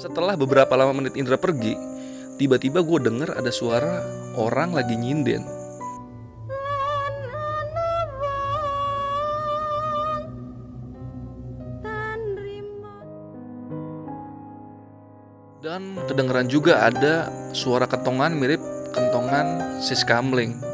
Setelah beberapa lama menit Indra pergi, tiba-tiba gue denger ada suara orang lagi nyinden. Dan kedengeran juga ada suara kentongan mirip kentongan sis kamling.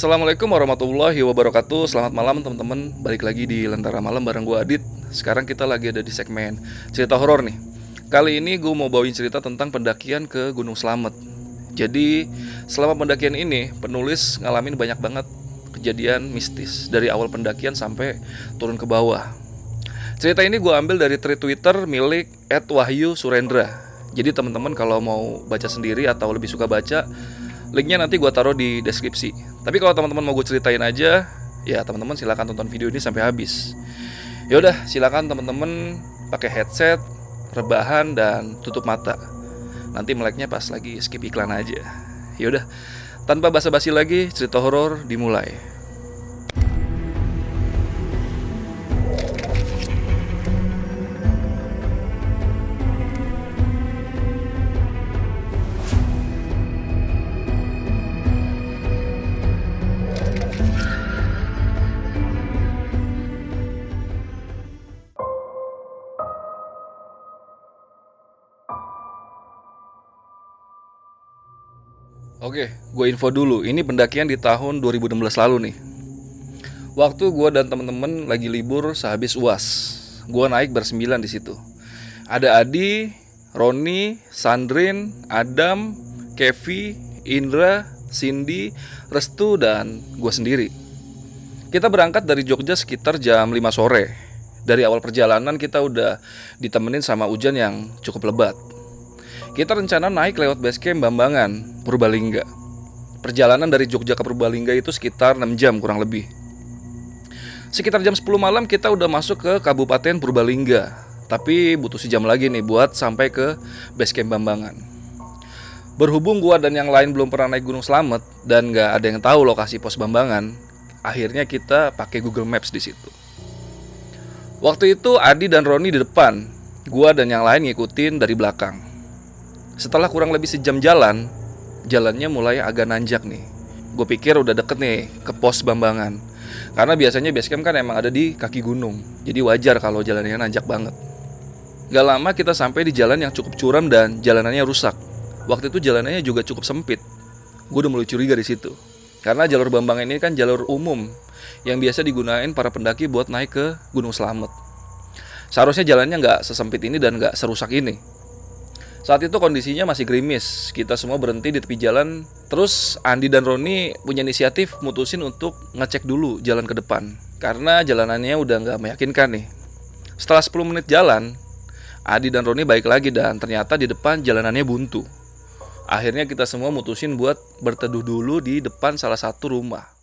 Assalamualaikum warahmatullahi wabarakatuh. Selamat malam teman-teman. Balik lagi di Lentera Malam bareng gue Adit. Sekarang kita lagi ada di segmen cerita horor nih. Kali ini gue mau bawain cerita tentang pendakian ke Gunung Slamet. Jadi selama pendakian ini penulis ngalamin banyak banget kejadian mistis Dari awal pendakian sampai turun ke bawah. Cerita ini gue ambil dari tweet Twitter milik Wahyu Surendra. Jadi teman-teman kalau mau baca sendiri atau lebih suka baca Linknya nanti gue taruh di deskripsi. Tapi kalau teman-teman mau gue ceritain aja, ya teman-teman silahkan tonton video ini sampai habis. Yaudah, silakan teman-teman pakai headset, rebahan dan tutup mata. Nanti meleknya pas lagi skip iklan aja. Yaudah, tanpa basa-basi lagi, cerita horor dimulai. Oke, gue info dulu. Ini pendakian di tahun 2016 lalu nih. Waktu gue dan temen-temen lagi libur sehabis uas, gue naik bersembilan di situ. Ada Adi, Roni, Sandrin, Adam, Kevi, Indra, Cindy, Restu, dan gue sendiri. Kita berangkat dari Jogja sekitar jam 5 sore. Dari awal perjalanan kita udah ditemenin sama hujan yang cukup lebat. Kita rencana naik lewat base camp Bambangan, Purbalingga. Perjalanan dari Jogja ke Purbalingga itu sekitar 6 jam kurang lebih. Sekitar jam 10 malam kita udah masuk ke Kabupaten Purbalingga. Tapi butuh sejam lagi nih buat sampai ke base camp Bambangan. Berhubung gua dan yang lain belum pernah naik Gunung Slamet dan nggak ada yang tahu lokasi pos Bambangan, akhirnya kita pakai Google Maps di situ. Waktu itu Adi dan Roni di depan, gua dan yang lain ngikutin dari belakang. Setelah kurang lebih sejam jalan, jalannya mulai agak nanjak nih. Gue pikir udah deket nih ke pos Bambangan. Karena biasanya base camp kan emang ada di kaki gunung. Jadi wajar kalau jalannya nanjak banget. Gak lama kita sampai di jalan yang cukup curam dan jalanannya rusak. Waktu itu jalanannya juga cukup sempit. Gue udah mulai curiga di situ. Karena jalur Bambangan ini kan jalur umum yang biasa digunain para pendaki buat naik ke Gunung Slamet. Seharusnya jalannya nggak sesempit ini dan nggak serusak ini. Saat itu kondisinya masih gerimis. Kita semua berhenti di tepi jalan. Terus Andi dan Roni punya inisiatif mutusin untuk ngecek dulu jalan ke depan. Karena jalanannya udah nggak meyakinkan nih. Setelah 10 menit jalan, Adi dan Roni baik lagi dan ternyata di depan jalanannya buntu. Akhirnya kita semua mutusin buat berteduh dulu di depan salah satu rumah.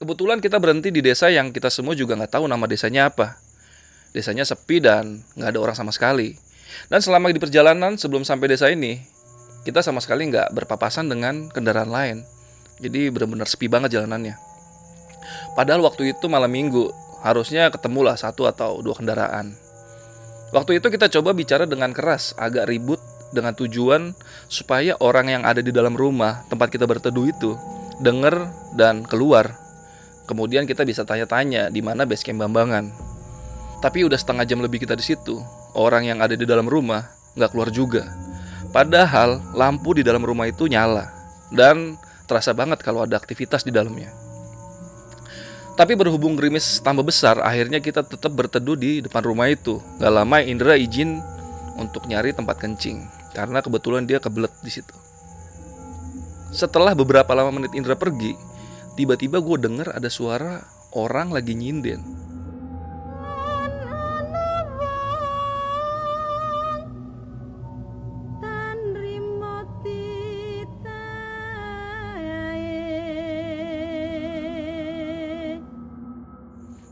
Kebetulan kita berhenti di desa yang kita semua juga nggak tahu nama desanya apa. Desanya sepi dan nggak ada orang sama sekali. Dan selama di perjalanan sebelum sampai desa ini, kita sama sekali nggak berpapasan dengan kendaraan lain. Jadi benar-benar sepi banget jalanannya. Padahal waktu itu malam minggu, harusnya ketemulah satu atau dua kendaraan. Waktu itu kita coba bicara dengan keras, agak ribut dengan tujuan supaya orang yang ada di dalam rumah tempat kita berteduh itu denger dan keluar Kemudian kita bisa tanya-tanya di mana base camp Bambangan. Tapi udah setengah jam lebih kita di situ, orang yang ada di dalam rumah nggak keluar juga. Padahal lampu di dalam rumah itu nyala dan terasa banget kalau ada aktivitas di dalamnya. Tapi berhubung gerimis tambah besar, akhirnya kita tetap berteduh di depan rumah itu. Gak lama Indra izin untuk nyari tempat kencing karena kebetulan dia kebelet di situ. Setelah beberapa lama menit Indra pergi, tiba-tiba gue denger ada suara orang lagi nyinden.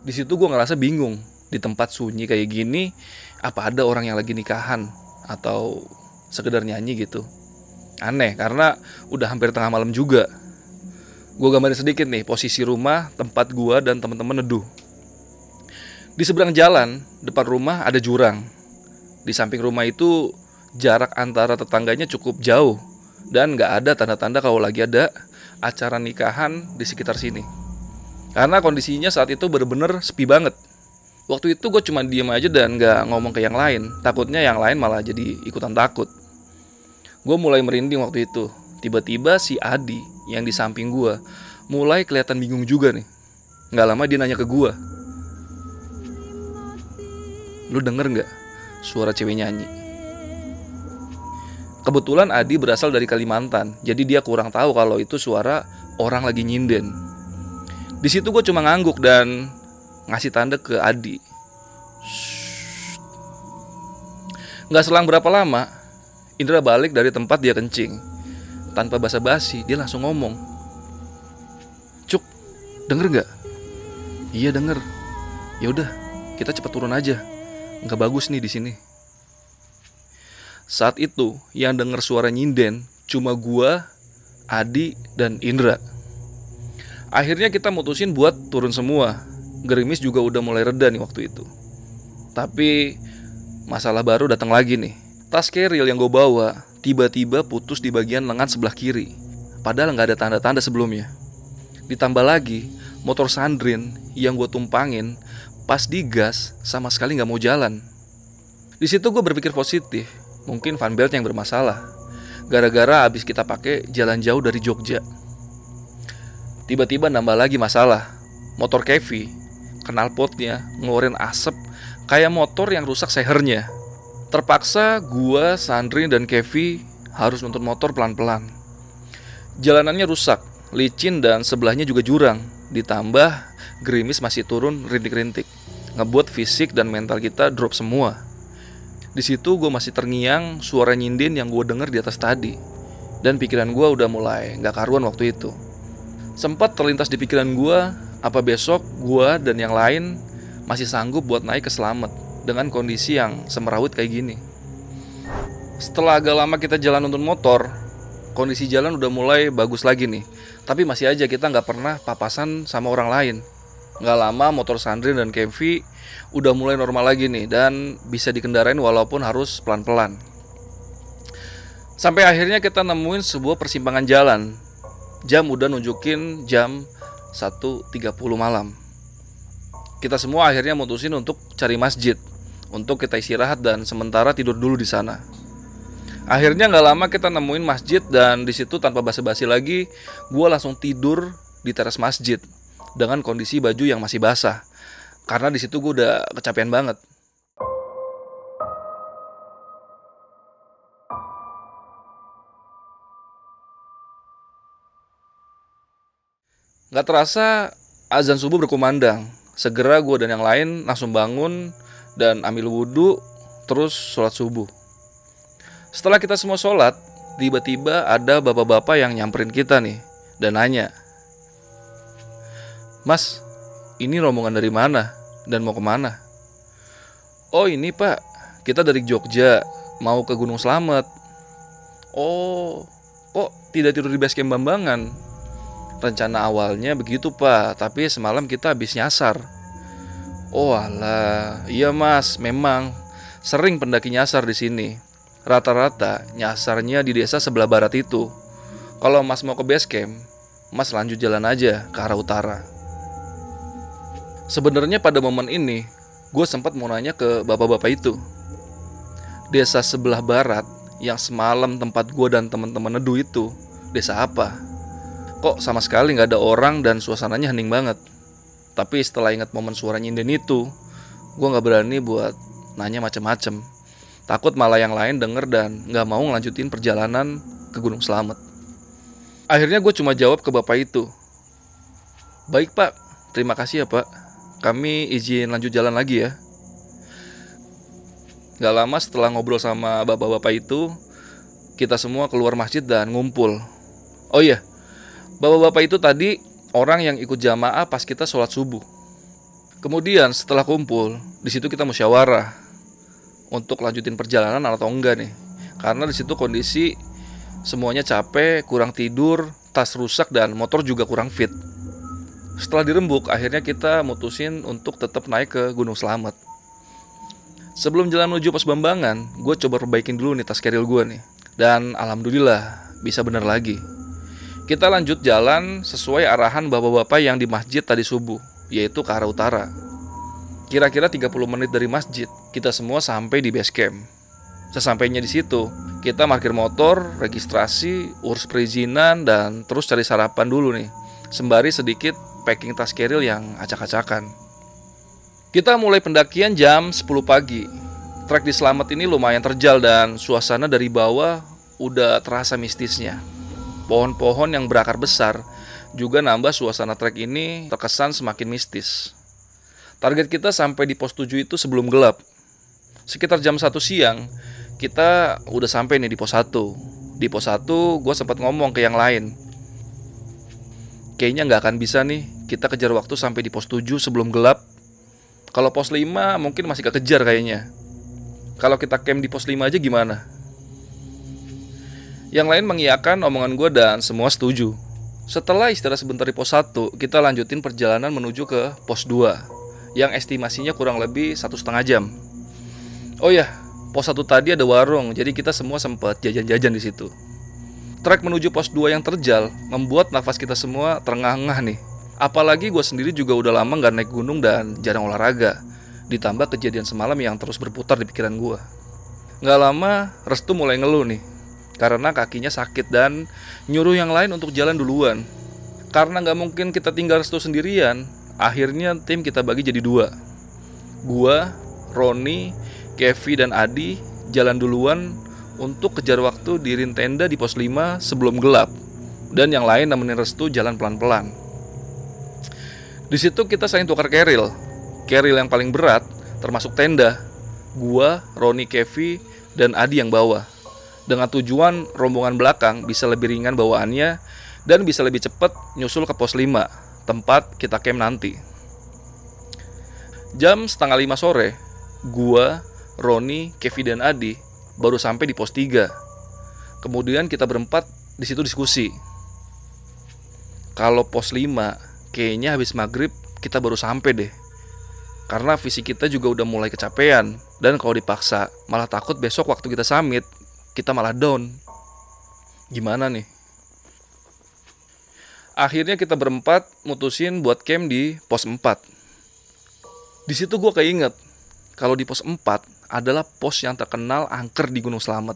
Di situ gue ngerasa bingung di tempat sunyi kayak gini apa ada orang yang lagi nikahan atau sekedar nyanyi gitu. Aneh karena udah hampir tengah malam juga. Gue gambarin sedikit nih posisi rumah, tempat gue dan teman-teman neduh. Di seberang jalan, depan rumah ada jurang. Di samping rumah itu jarak antara tetangganya cukup jauh dan nggak ada tanda-tanda kalau lagi ada acara nikahan di sekitar sini. Karena kondisinya saat itu bener-bener sepi banget. Waktu itu gue cuma diem aja dan nggak ngomong ke yang lain. Takutnya yang lain malah jadi ikutan takut. Gue mulai merinding waktu itu. Tiba-tiba si Adi yang di samping gue mulai kelihatan bingung juga nih. Nggak lama dia nanya ke gue, Lu denger nggak suara cewek nyanyi? Kebetulan Adi berasal dari Kalimantan, jadi dia kurang tahu kalau itu suara orang lagi nyinden. Di situ gue cuma ngangguk dan ngasih tanda ke Adi. Nggak selang berapa lama, Indra balik dari tempat dia kencing. Tanpa basa-basi, dia langsung ngomong. Cuk, denger nggak? Iya denger. Ya udah, kita cepat turun aja nggak bagus nih di sini. Saat itu yang dengar suara nyinden cuma gua, Adi, dan Indra. Akhirnya kita mutusin buat turun semua. Gerimis juga udah mulai reda nih waktu itu. Tapi masalah baru datang lagi nih. Tas keril yang gue bawa tiba-tiba putus di bagian lengan sebelah kiri. Padahal nggak ada tanda-tanda sebelumnya. Ditambah lagi, motor Sandrin yang gue tumpangin pas digas sama sekali nggak mau jalan. Di situ gue berpikir positif, mungkin fan belt yang bermasalah. Gara-gara abis kita pakai jalan jauh dari Jogja. Tiba-tiba nambah lagi masalah. Motor Kevi, kenal potnya, ngeluarin asap kayak motor yang rusak sehernya. Terpaksa gue, Sandri, dan Kevi harus nuntun motor pelan-pelan. Jalanannya rusak, licin dan sebelahnya juga jurang. Ditambah gerimis masih turun rintik-rintik ngebuat fisik dan mental kita drop semua. Di situ gue masih terngiang suara nyinden yang gue denger di atas tadi. Dan pikiran gue udah mulai gak karuan waktu itu. Sempat terlintas di pikiran gue, apa besok gue dan yang lain masih sanggup buat naik ke selamat dengan kondisi yang semerawut kayak gini. Setelah agak lama kita jalan nonton motor, kondisi jalan udah mulai bagus lagi nih. Tapi masih aja kita nggak pernah papasan sama orang lain. Nggak lama motor Sandrin dan Kevi udah mulai normal lagi nih dan bisa dikendarain walaupun harus pelan-pelan. Sampai akhirnya kita nemuin sebuah persimpangan jalan. Jam udah nunjukin jam 1.30 malam. Kita semua akhirnya mutusin untuk cari masjid untuk kita istirahat dan sementara tidur dulu di sana. Akhirnya nggak lama kita nemuin masjid dan di situ tanpa basa-basi lagi, gue langsung tidur di teras masjid dengan kondisi baju yang masih basah. Karena di situ gue udah kecapean banget. Gak terasa azan subuh berkumandang. Segera gue dan yang lain langsung bangun dan ambil wudhu terus sholat subuh. Setelah kita semua sholat, tiba-tiba ada bapak-bapak yang nyamperin kita nih dan nanya, Mas, ini rombongan dari mana dan mau ke mana? Oh ini pak, kita dari Jogja, mau ke Gunung Slamet. Oh, kok tidak tidur di base camp Bambangan? Rencana awalnya begitu pak, tapi semalam kita habis nyasar. Oh alah, iya mas, memang sering pendaki nyasar di sini. Rata-rata nyasarnya di desa sebelah barat itu. Kalau mas mau ke base camp, mas lanjut jalan aja ke arah utara. Sebenarnya pada momen ini, gue sempat mau nanya ke bapak-bapak itu. Desa sebelah barat yang semalam tempat gue dan teman-teman nedu itu, desa apa? Kok sama sekali nggak ada orang dan suasananya hening banget. Tapi setelah ingat momen suara nyinden itu, gue nggak berani buat nanya macem-macem. Takut malah yang lain denger dan nggak mau ngelanjutin perjalanan ke Gunung Selamet. Akhirnya gue cuma jawab ke bapak itu. Baik pak, terima kasih ya pak kami izin lanjut jalan lagi ya. Gak lama setelah ngobrol sama bapak-bapak itu, kita semua keluar masjid dan ngumpul. Oh iya, bapak-bapak itu tadi orang yang ikut jamaah pas kita sholat subuh. Kemudian setelah kumpul, di situ kita musyawarah untuk lanjutin perjalanan atau enggak nih. Karena di situ kondisi semuanya capek, kurang tidur, tas rusak dan motor juga kurang fit. Setelah dirembuk, akhirnya kita mutusin untuk tetap naik ke Gunung Selamat. Sebelum jalan menuju pos Bambangan, gue coba perbaikin dulu nih tas keril gue nih. Dan alhamdulillah bisa bener lagi. Kita lanjut jalan sesuai arahan bapak-bapak yang di masjid tadi subuh, yaitu ke arah utara. Kira-kira 30 menit dari masjid, kita semua sampai di base camp. Sesampainya di situ, kita parkir motor, registrasi, urus perizinan, dan terus cari sarapan dulu nih. Sembari sedikit packing tas keril yang acak-acakan. Kita mulai pendakian jam 10 pagi. Trek di Selamat ini lumayan terjal dan suasana dari bawah udah terasa mistisnya. Pohon-pohon yang berakar besar juga nambah suasana trek ini terkesan semakin mistis. Target kita sampai di pos 7 itu sebelum gelap. Sekitar jam 1 siang, kita udah sampai nih di pos 1. Di pos 1, gue sempat ngomong ke yang lain. Kayaknya nggak akan bisa nih kita kejar waktu sampai di pos 7 sebelum gelap kalau pos 5 mungkin masih kekejar kayaknya. Kalau kita camp di pos 5 aja gimana? Yang lain mengiyakan omongan gue dan semua setuju. Setelah istirahat sebentar di pos 1, kita lanjutin perjalanan menuju ke pos 2 yang estimasinya kurang lebih satu setengah jam. Oh ya, pos 1 tadi ada warung, jadi kita semua sempat jajan-jajan di situ. Trek menuju pos 2 yang terjal membuat nafas kita semua terengah-engah nih. Apalagi gue sendiri juga udah lama gak naik gunung dan jarang olahraga. Ditambah kejadian semalam yang terus berputar di pikiran gue. Gak lama, Restu mulai ngeluh nih. Karena kakinya sakit dan nyuruh yang lain untuk jalan duluan. Karena gak mungkin kita tinggal Restu sendirian, akhirnya tim kita bagi jadi dua. Gua, Roni, Kevi, dan Adi jalan duluan untuk kejar waktu di rin tenda di pos 5 sebelum gelap. Dan yang lain nemenin Restu jalan pelan-pelan. Di situ kita saling tukar keril. Keril yang paling berat termasuk tenda. Gua, Roni Kevi, dan Adi yang bawa. Dengan tujuan rombongan belakang bisa lebih ringan bawaannya dan bisa lebih cepat nyusul ke pos 5, tempat kita camp nanti. Jam setengah lima sore, gua, Roni, Kevi, dan Adi baru sampai di pos 3. Kemudian kita berempat di situ diskusi. Kalau pos 5 kayaknya habis maghrib kita baru sampai deh. Karena fisik kita juga udah mulai kecapean dan kalau dipaksa malah takut besok waktu kita summit kita malah down. Gimana nih? Akhirnya kita berempat mutusin buat camp di pos 4. Di situ gue keinget kalau di pos 4 adalah pos yang terkenal angker di Gunung Selamet.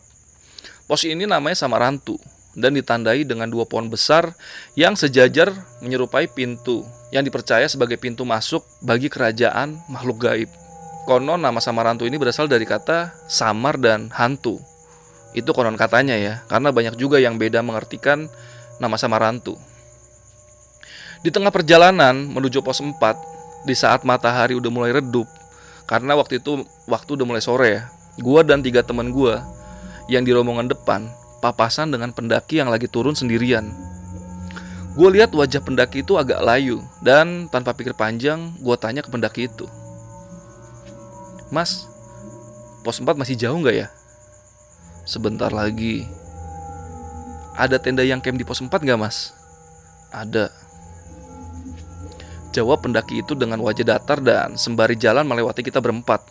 Pos ini namanya Samarantu dan ditandai dengan dua pohon besar yang sejajar menyerupai pintu yang dipercaya sebagai pintu masuk bagi kerajaan makhluk gaib. Konon nama Samarantu ini berasal dari kata samar dan hantu. Itu konon katanya ya, karena banyak juga yang beda mengartikan nama Samarantu. Di tengah perjalanan menuju pos 4, di saat matahari udah mulai redup, karena waktu itu waktu udah mulai sore ya, gua dan tiga teman gua yang di rombongan depan papasan dengan pendaki yang lagi turun sendirian. Gue lihat wajah pendaki itu agak layu dan tanpa pikir panjang gue tanya ke pendaki itu. Mas, pos 4 masih jauh nggak ya? Sebentar lagi. Ada tenda yang camp di pos 4 nggak mas? Ada. Jawab pendaki itu dengan wajah datar dan sembari jalan melewati kita berempat.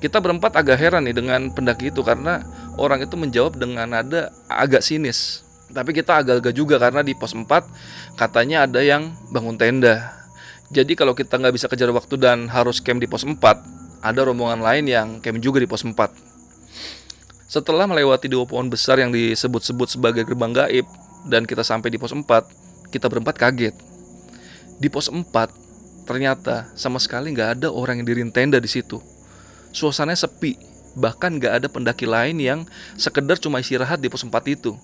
Kita berempat agak heran nih dengan pendaki itu karena orang itu menjawab dengan nada agak sinis. Tapi kita agak agak juga karena di pos 4 katanya ada yang bangun tenda. Jadi kalau kita nggak bisa kejar waktu dan harus camp di pos 4, ada rombongan lain yang camp juga di pos 4. Setelah melewati dua pohon besar yang disebut-sebut sebagai gerbang gaib dan kita sampai di pos 4, kita berempat kaget. Di pos 4 ternyata sama sekali nggak ada orang yang dirin tenda di situ. Suasananya sepi, bahkan gak ada pendaki lain yang sekedar cuma istirahat di pos 4 itu.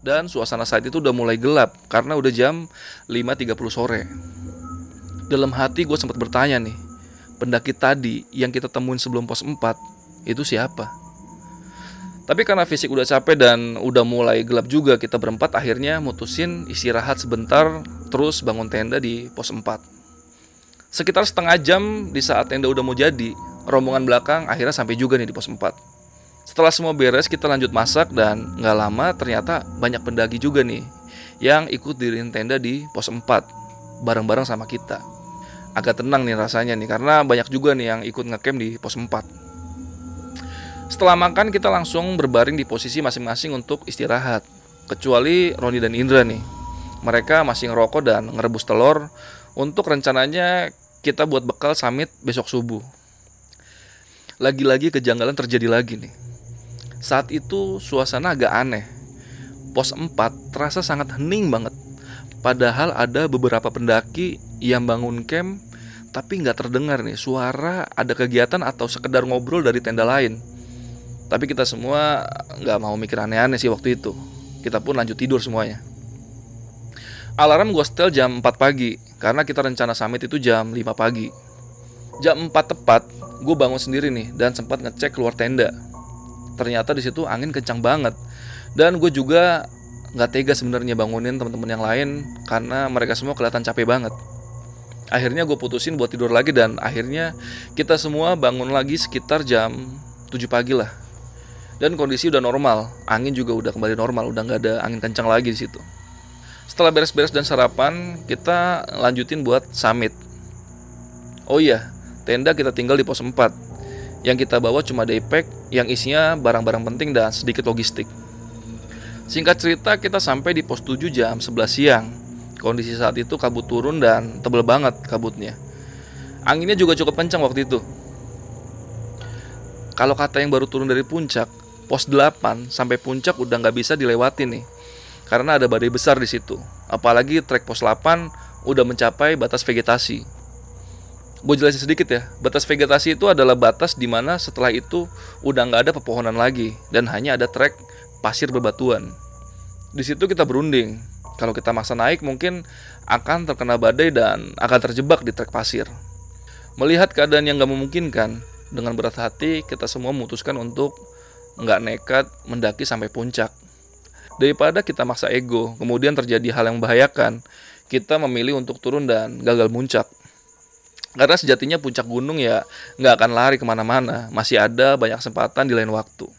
Dan suasana saat itu udah mulai gelap karena udah jam 5.30 sore. Dalam hati gue sempat bertanya nih, pendaki tadi yang kita temuin sebelum pos 4 itu siapa? Tapi karena fisik udah capek dan udah mulai gelap juga kita berempat akhirnya mutusin istirahat sebentar terus bangun tenda di pos 4. Sekitar setengah jam di saat tenda udah mau jadi, rombongan belakang akhirnya sampai juga nih di pos 4. Setelah semua beres kita lanjut masak dan nggak lama ternyata banyak pendaki juga nih yang ikut diriin tenda di pos 4 bareng-bareng sama kita. Agak tenang nih rasanya nih karena banyak juga nih yang ikut ngecamp di pos 4. Setelah makan kita langsung berbaring di posisi masing-masing untuk istirahat. Kecuali Roni dan Indra nih. Mereka masih ngerokok dan ngerebus telur untuk rencananya kita buat bekal summit besok subuh. Lagi-lagi kejanggalan terjadi lagi nih. Saat itu suasana agak aneh. Pos 4 terasa sangat hening banget. Padahal ada beberapa pendaki yang bangun camp tapi nggak terdengar nih suara ada kegiatan atau sekedar ngobrol dari tenda lain. Tapi kita semua nggak mau mikir aneh-aneh sih waktu itu. Kita pun lanjut tidur semuanya. Alarm gue setel jam 4 pagi karena kita rencana summit itu jam 5 pagi. Jam 4 tepat, gue bangun sendiri nih dan sempat ngecek keluar tenda. Ternyata di situ angin kencang banget. Dan gue juga nggak tega sebenarnya bangunin teman-teman yang lain karena mereka semua kelihatan capek banget. Akhirnya gue putusin buat tidur lagi dan akhirnya kita semua bangun lagi sekitar jam 7 pagi lah. Dan kondisi udah normal angin juga udah kembali normal udah nggak ada angin kencang lagi di situ. Setelah beres-beres dan sarapan kita lanjutin buat summit. Oh iya tenda kita tinggal di pos 4 yang kita bawa cuma daypack yang isinya barang-barang penting dan sedikit logistik singkat cerita kita sampai di pos 7 jam 11 siang kondisi saat itu kabut turun dan tebel banget kabutnya anginnya juga cukup kencang waktu itu kalau kata yang baru turun dari puncak pos 8 sampai puncak udah nggak bisa dilewati nih karena ada badai besar di situ. Apalagi trek pos 8 udah mencapai batas vegetasi. Gue jelasin sedikit ya, batas vegetasi itu adalah batas di mana setelah itu udah nggak ada pepohonan lagi dan hanya ada trek pasir berbatuan. Di situ kita berunding. Kalau kita maksa naik mungkin akan terkena badai dan akan terjebak di trek pasir. Melihat keadaan yang gak memungkinkan, dengan berat hati kita semua memutuskan untuk nggak nekat mendaki sampai puncak. Daripada kita maksa ego, kemudian terjadi hal yang membahayakan, kita memilih untuk turun dan gagal muncak. Karena sejatinya puncak gunung ya nggak akan lari ke mana-mana, masih ada banyak kesempatan di lain waktu.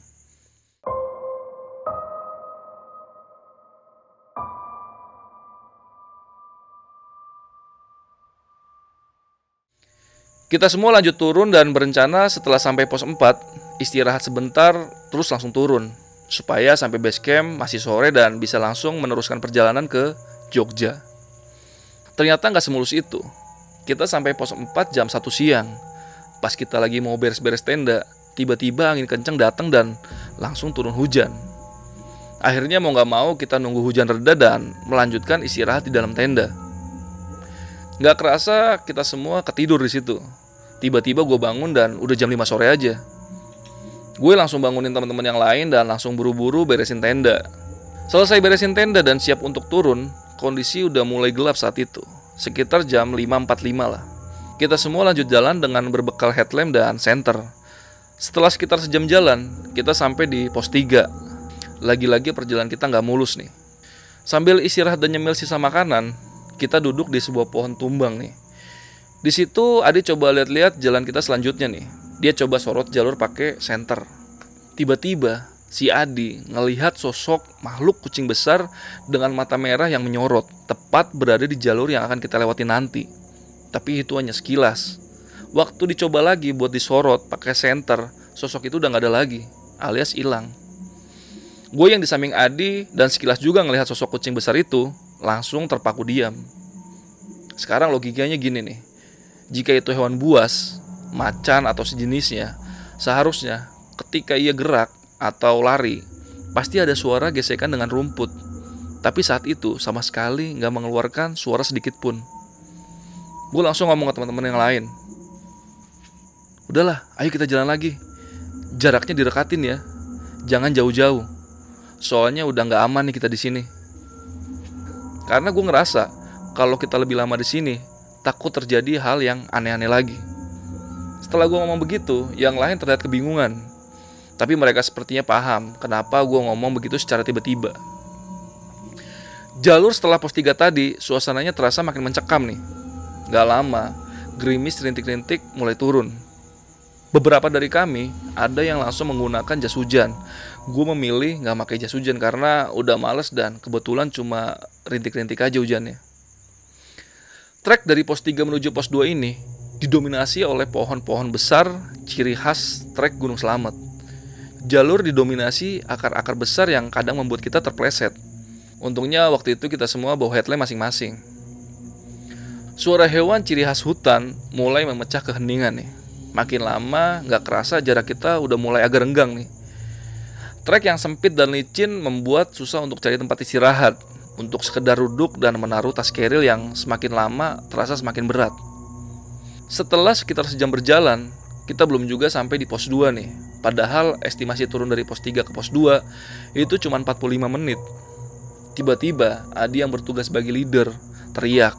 Kita semua lanjut turun dan berencana setelah sampai pos 4, istirahat sebentar terus langsung turun supaya sampai base camp masih sore dan bisa langsung meneruskan perjalanan ke Jogja. Ternyata nggak semulus itu. Kita sampai pos 4 jam 1 siang. Pas kita lagi mau beres-beres tenda, tiba-tiba angin kencang datang dan langsung turun hujan. Akhirnya mau nggak mau kita nunggu hujan reda dan melanjutkan istirahat di dalam tenda. Nggak kerasa kita semua ketidur di situ. Tiba-tiba gue bangun dan udah jam 5 sore aja. Gue langsung bangunin teman-teman yang lain dan langsung buru-buru beresin tenda. Selesai beresin tenda dan siap untuk turun, kondisi udah mulai gelap saat itu. Sekitar jam 5.45 lah. Kita semua lanjut jalan dengan berbekal headlamp dan center. Setelah sekitar sejam jalan, kita sampai di pos 3. Lagi-lagi perjalanan kita nggak mulus nih. Sambil istirahat dan nyemil sisa makanan, kita duduk di sebuah pohon tumbang nih. Di situ Adi coba lihat-lihat jalan kita selanjutnya nih. Dia coba sorot jalur pakai senter. Tiba-tiba si Adi ngelihat sosok makhluk kucing besar dengan mata merah yang menyorot, tepat berada di jalur yang akan kita lewati nanti. Tapi itu hanya sekilas. Waktu dicoba lagi buat disorot pakai senter, sosok itu udah nggak ada lagi, alias hilang. Gue yang di samping Adi dan sekilas juga ngelihat sosok kucing besar itu, langsung terpaku diam. Sekarang logikanya gini nih, jika itu hewan buas, macan atau sejenisnya, seharusnya ketika ia gerak atau lari, pasti ada suara gesekan dengan rumput. Tapi saat itu sama sekali nggak mengeluarkan suara sedikit pun. Gue langsung ngomong ke teman-teman yang lain. Udahlah, ayo kita jalan lagi. Jaraknya direkatin ya. Jangan jauh-jauh. Soalnya udah nggak aman nih kita di sini. Karena gue ngerasa kalau kita lebih lama di sini, takut terjadi hal yang aneh-aneh lagi. Setelah gue ngomong begitu, yang lain terlihat kebingungan. Tapi mereka sepertinya paham kenapa gue ngomong begitu secara tiba-tiba. Jalur setelah pos 3 tadi, suasananya terasa makin mencekam nih. Gak lama, gerimis rintik-rintik mulai turun. Beberapa dari kami ada yang langsung menggunakan jas hujan. Gue memilih nggak pakai jas hujan karena udah males dan kebetulan cuma rintik-rintik aja hujannya. Trek dari pos 3 menuju pos 2 ini didominasi oleh pohon-pohon besar ciri khas trek Gunung Selamet. Jalur didominasi akar-akar besar yang kadang membuat kita terpleset. Untungnya waktu itu kita semua bawa headlamp masing-masing. Suara hewan ciri khas hutan mulai memecah keheningan nih. Makin lama nggak kerasa jarak kita udah mulai agak renggang nih. Trek yang sempit dan licin membuat susah untuk cari tempat istirahat, untuk sekedar duduk dan menaruh tas keril yang semakin lama terasa semakin berat. Setelah sekitar sejam berjalan, kita belum juga sampai di pos 2 nih. Padahal estimasi turun dari pos 3 ke pos 2 itu cuma 45 menit. Tiba-tiba Adi yang bertugas sebagai leader teriak,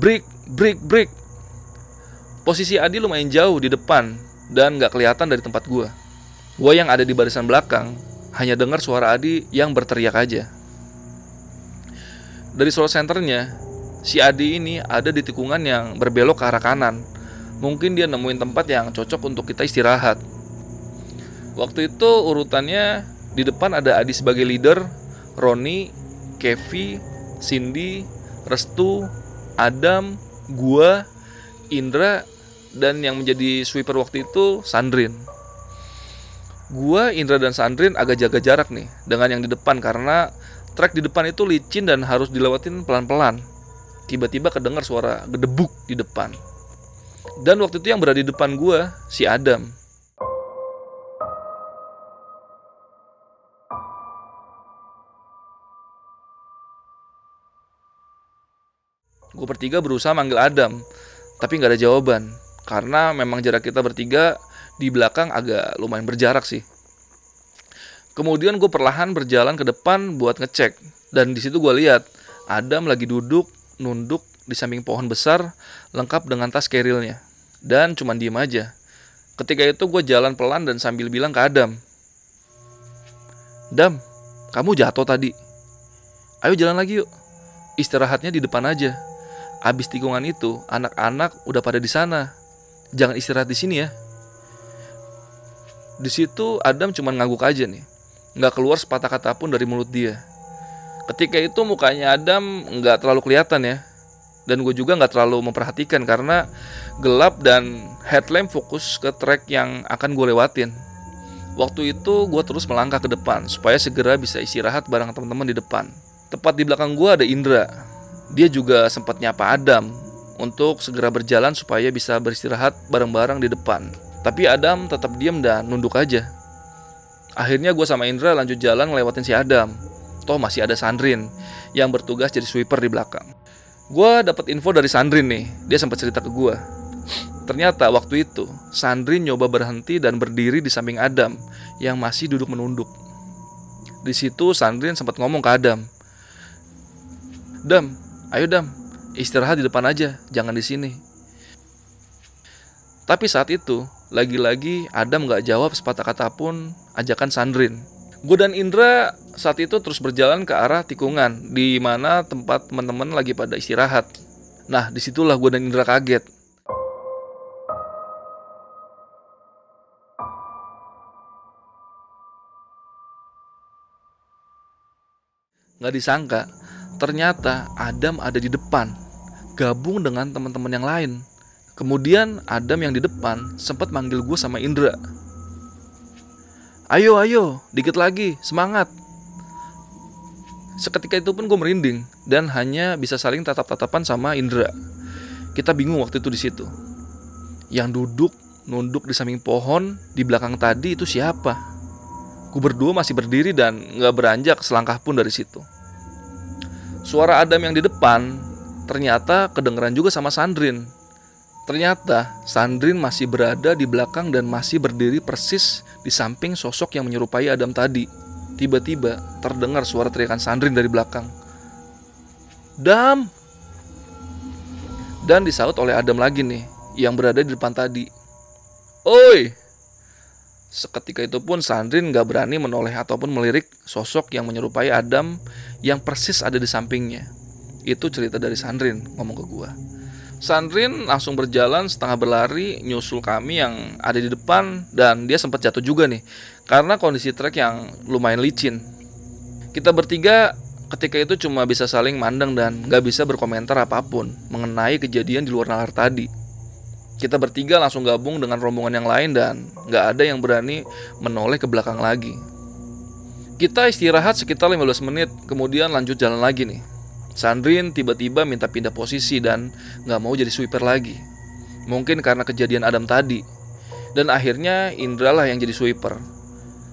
"Break, break, break!" Posisi Adi lumayan jauh di depan dan gak kelihatan dari tempat gue. Gue yang ada di barisan belakang hanya dengar suara Adi yang berteriak aja. Dari solo centernya, si Adi ini ada di tikungan yang berbelok ke arah kanan. Mungkin dia nemuin tempat yang cocok untuk kita istirahat. Waktu itu urutannya di depan ada Adi sebagai leader, Roni, Kevi, Cindy, Restu, Adam, gua, Indra dan yang menjadi sweeper waktu itu Sandrin. Gua, Indra dan Sandrin agak jaga jarak nih dengan yang di depan karena trek di depan itu licin dan harus dilewatin pelan-pelan. Tiba-tiba kedengar suara gedebuk di depan. Dan waktu itu yang berada di depan gua si Adam. Gue bertiga berusaha manggil Adam, tapi nggak ada jawaban karena memang jarak kita bertiga di belakang agak lumayan berjarak sih. Kemudian gue perlahan berjalan ke depan buat ngecek dan di situ gue lihat Adam lagi duduk nunduk di samping pohon besar lengkap dengan tas kerilnya dan cuman diem aja. Ketika itu gue jalan pelan dan sambil bilang ke Adam, Dam, kamu jatuh tadi. Ayo jalan lagi yuk. Istirahatnya di depan aja. Abis tikungan itu, anak-anak udah pada di sana jangan istirahat di sini ya. Di situ Adam cuma ngangguk aja nih, nggak keluar sepatah kata pun dari mulut dia. Ketika itu mukanya Adam nggak terlalu kelihatan ya, dan gue juga nggak terlalu memperhatikan karena gelap dan headlamp fokus ke trek yang akan gue lewatin. Waktu itu gue terus melangkah ke depan supaya segera bisa istirahat bareng teman-teman di depan. Tepat di belakang gue ada Indra. Dia juga sempat nyapa Adam untuk segera berjalan supaya bisa beristirahat bareng-bareng di depan. Tapi Adam tetap diam dan nunduk aja. Akhirnya gue sama Indra lanjut jalan ngelewatin si Adam. Toh masih ada Sandrin yang bertugas jadi sweeper di belakang. Gue dapat info dari Sandrin nih, dia sempat cerita ke gue. Ternyata waktu itu Sandrin nyoba berhenti dan berdiri di samping Adam yang masih duduk menunduk. Di situ Sandrin sempat ngomong ke Adam, "Dam, ayo Dam, istirahat di depan aja, jangan di sini. Tapi saat itu, lagi-lagi Adam gak jawab sepatah kata pun ajakan Sandrin. Gue dan Indra saat itu terus berjalan ke arah tikungan, di mana tempat teman-teman lagi pada istirahat. Nah, di situlah gue dan Indra kaget. Gak disangka, Ternyata Adam ada di depan, gabung dengan teman-teman yang lain. Kemudian Adam yang di depan sempat manggil gue sama Indra. Ayo, ayo, dikit lagi, semangat. Seketika itu pun gue merinding dan hanya bisa saling tatap-tatapan sama Indra. Kita bingung waktu itu di situ. Yang duduk nunduk di samping pohon di belakang tadi itu siapa? Gue berdua masih berdiri dan gak beranjak selangkah pun dari situ. Suara Adam yang di depan ternyata kedengeran juga sama Sandrin. Ternyata Sandrin masih berada di belakang dan masih berdiri persis di samping sosok yang menyerupai Adam tadi. Tiba-tiba terdengar suara teriakan Sandrin dari belakang. Dam! Dan disaut oleh Adam lagi nih, yang berada di depan tadi. Oi! Seketika itu pun Sandrin gak berani menoleh ataupun melirik sosok yang menyerupai Adam yang persis ada di sampingnya. Itu cerita dari Sandrin ngomong ke gua. Sandrin langsung berjalan setengah berlari nyusul kami yang ada di depan dan dia sempat jatuh juga nih karena kondisi trek yang lumayan licin. Kita bertiga ketika itu cuma bisa saling mandang dan gak bisa berkomentar apa pun mengenai kejadian di luar nalar tadi. Kita bertiga langsung gabung dengan rombongan yang lain dan gak ada yang berani menoleh ke belakang lagi. Kita istirahat sekitar 15 menit, kemudian lanjut jalan lagi nih. Sandrin tiba-tiba minta pindah posisi dan gak mau jadi sweeper lagi. Mungkin karena kejadian Adam tadi. Dan akhirnya Indra lah yang jadi sweeper.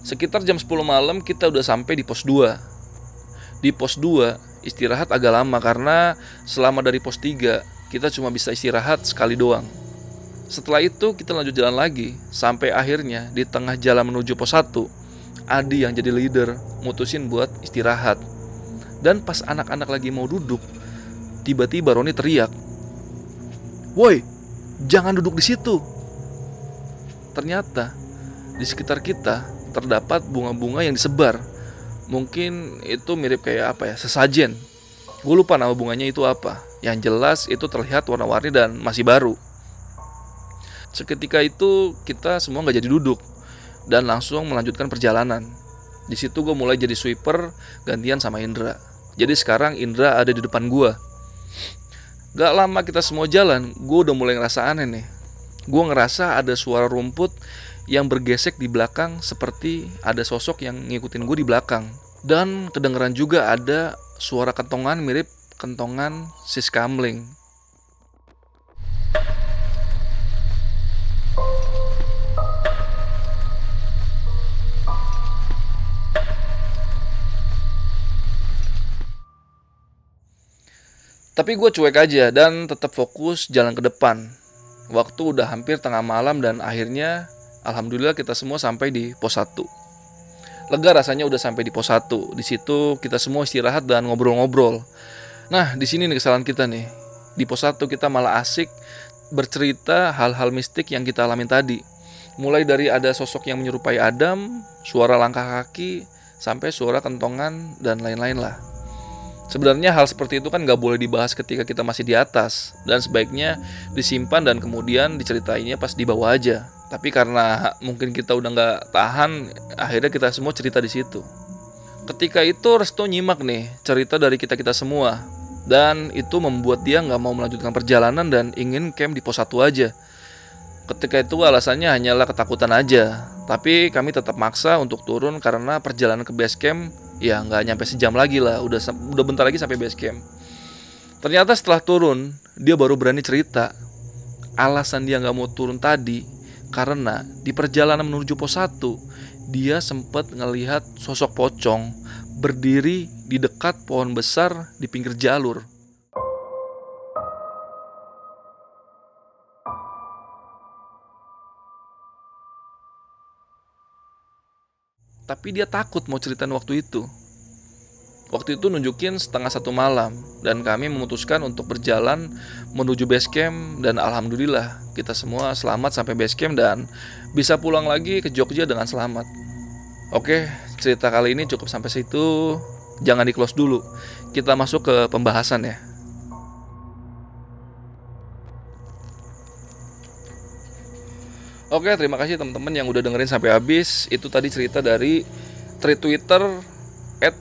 Sekitar jam 10 malam kita udah sampai di pos 2. Di pos 2 istirahat agak lama karena selama dari pos 3 kita cuma bisa istirahat sekali doang. Setelah itu kita lanjut jalan lagi sampai akhirnya di tengah jalan menuju pos 1 Adi yang jadi leader mutusin buat istirahat dan pas anak-anak lagi mau duduk, tiba-tiba Roni teriak, "Woi, jangan duduk di situ." Ternyata di sekitar kita terdapat bunga-bunga yang disebar. Mungkin itu mirip kayak apa ya, sesajen. Gue lupa nama bunganya itu apa. Yang jelas itu terlihat warna-warni dan masih baru. Seketika itu kita semua nggak jadi duduk dan langsung melanjutkan perjalanan. Di situ gue mulai jadi sweeper gantian sama Indra. Jadi sekarang Indra ada di depan gue. Gak lama kita semua jalan, gue udah mulai ngerasa aneh nih. Gue ngerasa ada suara rumput yang bergesek di belakang seperti ada sosok yang ngikutin gue di belakang. Dan kedengeran juga ada suara kentongan mirip kentongan sis kamling. Tapi gue cuek aja dan tetap fokus jalan ke depan. Waktu udah hampir tengah malam dan akhirnya alhamdulillah kita semua sampai di pos 1. Lega rasanya udah sampai di pos 1. Di situ kita semua istirahat dan ngobrol-ngobrol. Nah, di sini nih kesalahan kita nih. Di pos 1 kita malah asik bercerita hal-hal mistik yang kita alami tadi. Mulai dari ada sosok yang menyerupai Adam, suara langkah kaki, sampai suara kentongan dan lain-lain lah. Sebenarnya hal seperti itu kan nggak boleh dibahas ketika kita masih di atas dan sebaiknya disimpan dan kemudian diceritainnya pas di bawah aja. Tapi karena mungkin kita udah nggak tahan, akhirnya kita semua cerita di situ. Ketika itu Resto nyimak nih cerita dari kita kita semua dan itu membuat dia nggak mau melanjutkan perjalanan dan ingin camp di pos satu aja. Ketika itu alasannya hanyalah ketakutan aja, tapi kami tetap maksa untuk turun karena perjalanan ke base camp ya nggak nyampe sejam lagi lah. Udah udah bentar lagi sampai base camp. Ternyata setelah turun dia baru berani cerita alasan dia nggak mau turun tadi. Karena di perjalanan menuju pos 1 dia sempat ngelihat sosok pocong berdiri di dekat pohon besar di pinggir jalur Tapi dia takut mau ceritain waktu itu. Waktu itu nunjukin setengah satu malam dan kami memutuskan untuk berjalan menuju base camp dan alhamdulillah kita semua selamat sampai base camp dan bisa pulang lagi ke Jogja dengan selamat. Oke, cerita kali ini cukup sampai situ. Jangan di close dulu. Kita masuk ke pembahasan ya. Oke, terima kasih teman-teman yang udah dengerin sampai habis. Itu tadi cerita dari tweet Twitter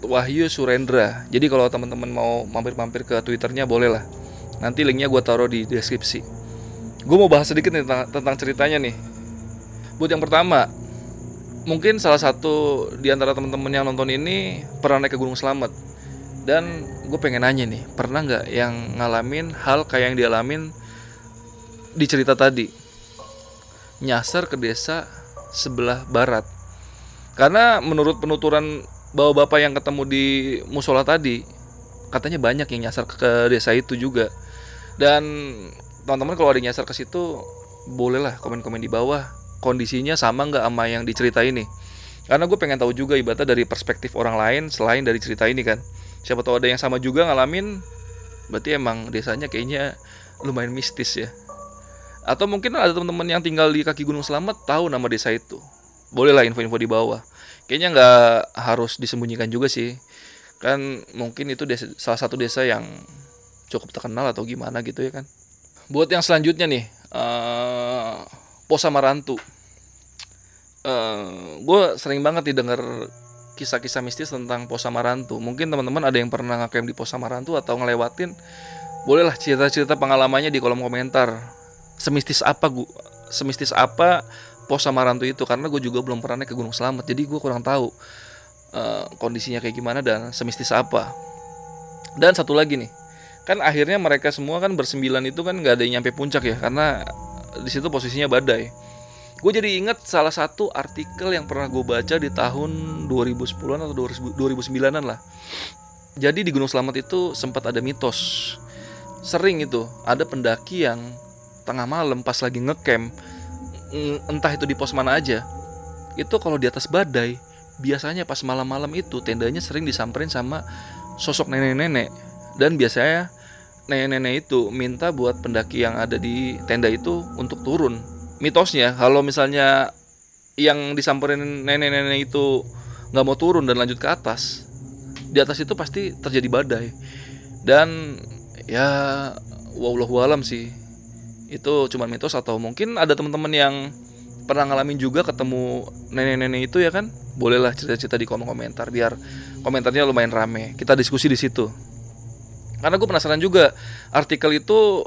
Wahyu Surendra. Jadi kalau teman-teman mau mampir-mampir ke Twitternya boleh lah. Nanti linknya gue taruh di deskripsi. Gue mau bahas sedikit nih tentang, tentang ceritanya nih. Buat yang pertama, mungkin salah satu di antara teman-teman yang nonton ini pernah naik ke Gunung Selamat. Dan gue pengen nanya nih, pernah nggak yang ngalamin hal kayak yang dialamin di cerita tadi? Nyasar ke desa sebelah barat. Karena menurut penuturan bawa bapak yang ketemu di musola tadi, katanya banyak yang nyasar ke desa itu juga. Dan teman-teman kalau ada nyasar ke situ, bolehlah komen-komen di bawah. Kondisinya sama nggak sama yang dicerita ini? Karena gue pengen tahu juga ibaratnya dari perspektif orang lain selain dari cerita ini kan. Siapa tahu ada yang sama juga ngalamin, berarti emang desanya kayaknya lumayan mistis ya. Atau mungkin ada teman-teman yang tinggal di kaki Gunung Selamat tahu nama desa itu. bolehlah info-info di bawah. Kayaknya nggak harus disembunyikan juga sih. Kan mungkin itu desa, salah satu desa yang cukup terkenal atau gimana gitu ya kan. Buat yang selanjutnya nih uh, Posa Marantu. Uh, eh, gue sering banget didengar kisah-kisah mistis tentang Posa Marantu. Mungkin teman-teman ada yang pernah ngakem di Posa Marantu atau ngelewatin? Bolehlah cerita-cerita pengalamannya di kolom komentar semistis apa gua semistis apa pos Samarantu itu? Karena gue juga belum pernah naik ke Gunung Selamat jadi gue kurang tahu uh, kondisinya kayak gimana dan semistis apa. Dan satu lagi nih kan akhirnya mereka semua kan bersembilan itu kan nggak ada yang nyampe puncak ya karena di situ posisinya badai. Gue jadi ingat salah satu artikel yang pernah gue baca di tahun 2010-an atau 2009-an lah. Jadi di Gunung Selamat itu sempat ada mitos. Sering itu ada pendaki yang tengah malam pas lagi ngecamp entah itu di pos mana aja itu kalau di atas badai biasanya pas malam-malam itu tendanya sering disamperin sama sosok nenek-nenek. Dan biasanya nenek-nenek itu minta buat pendaki yang ada di tenda itu untuk turun. Mitosnya kalau misalnya yang disamperin nenek-nenek itu nggak mau turun dan lanjut ke atas di atas itu pasti terjadi badai. Dan ya wallahu alam sih itu cuma mitos atau mungkin ada teman-teman yang pernah ngalamin juga ketemu nenek-nenek itu ya kan? Bolehlah cerita-cerita di kolom komentar biar komentarnya lumayan rame. Kita diskusi di situ. Karena gue penasaran juga artikel itu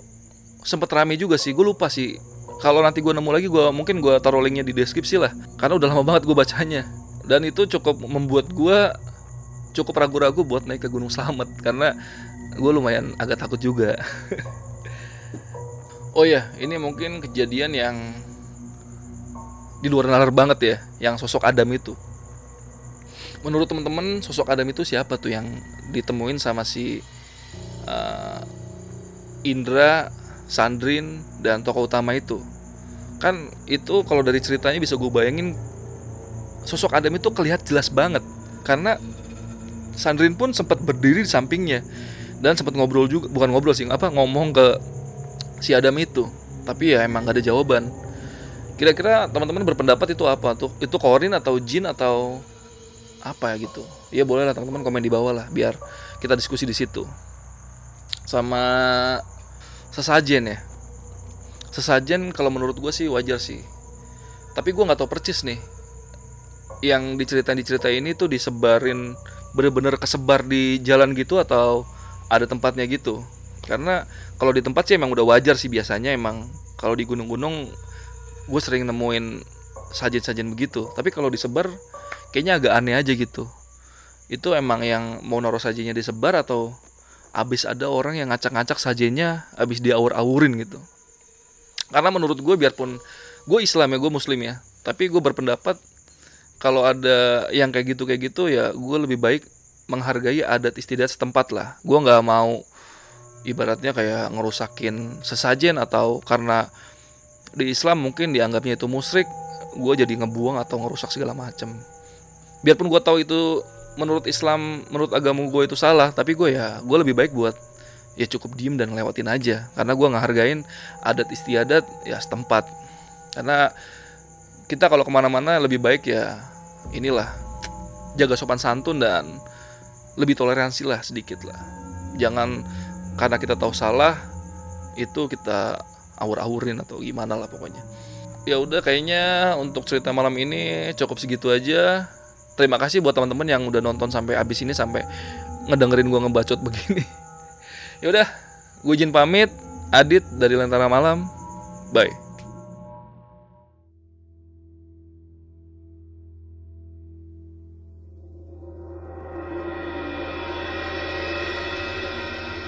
sempet rame juga sih. Gue lupa sih. Kalau nanti gue nemu lagi gue mungkin gue taruh linknya di deskripsi lah. Karena udah lama banget gue bacanya. Dan itu cukup membuat gue cukup ragu-ragu buat naik ke Gunung Slamet. Karena gue lumayan agak takut juga Oh ya, ini mungkin kejadian yang di luar nalar banget ya, yang sosok Adam itu. Menurut teman-teman, sosok Adam itu siapa tuh yang ditemuin sama si uh, Indra, Sandrin, dan tokoh utama itu? Kan itu kalau dari ceritanya bisa gue bayangin sosok Adam itu kelihatan jelas banget karena Sandrin pun sempat berdiri di sampingnya dan sempat ngobrol juga bukan ngobrol sih apa ngomong ke si Adam itu. Tapi ya emang gak ada jawaban. Kira-kira teman-teman berpendapat itu apa? Tuh itu korin atau jin atau apa ya gitu? Ya boleh lah teman-teman komen di bawah lah biar kita diskusi di situ. Sama sesajen ya. Sesajen kalau menurut gue sih wajar sih. Tapi gue nggak tahu percis nih. Yang diceritain diceritain ini tuh disebarin bener-bener kesebar di jalan gitu atau ada tempatnya gitu? Karena kalau di tempat sih emang udah wajar sih biasanya emang. Kalau di gunung-gunung gue sering nemuin sajen-sajen begitu. Tapi kalau disebar kayaknya agak aneh aja gitu. Itu emang yang mau naruh sajennya disebar atau abis ada orang yang ngacak-ngacak sajennya abis diaur-aurin gitu. Karena menurut gue biarpun gue Islam ya gue Muslim ya tapi gue berpendapat kalau ada yang kayak gitu kayak gitu ya gue lebih baik menghargai adat istiadat setempat lah. Gue nggak mau ibaratnya kayak ngerusakin sesajen atau karena di Islam mungkin dianggapnya itu musyrik gue jadi ngebuang atau ngerusak segala macam biarpun gue tahu itu menurut Islam menurut agama gue itu salah tapi gue ya gue lebih baik buat ya cukup diem dan lewatin aja. Karena gue ngehargain adat istiadat ya setempat. Karena kita kalau ke mana-mana lebih baik ya inilah jaga sopan santun dan lebih toleransi lah sedikit lah. Jangan karena kita tahu salah itu kita awur-awurin atau gimana lah pokoknya. Ya udah kayaknya untuk cerita malam ini cukup segitu aja. Terima kasih buat teman-teman yang udah nonton sampai habis ini sampai ngedengerin gua ngebacot begini. Ya udah gue izin pamit. Adit dari Lentera Malam. Bye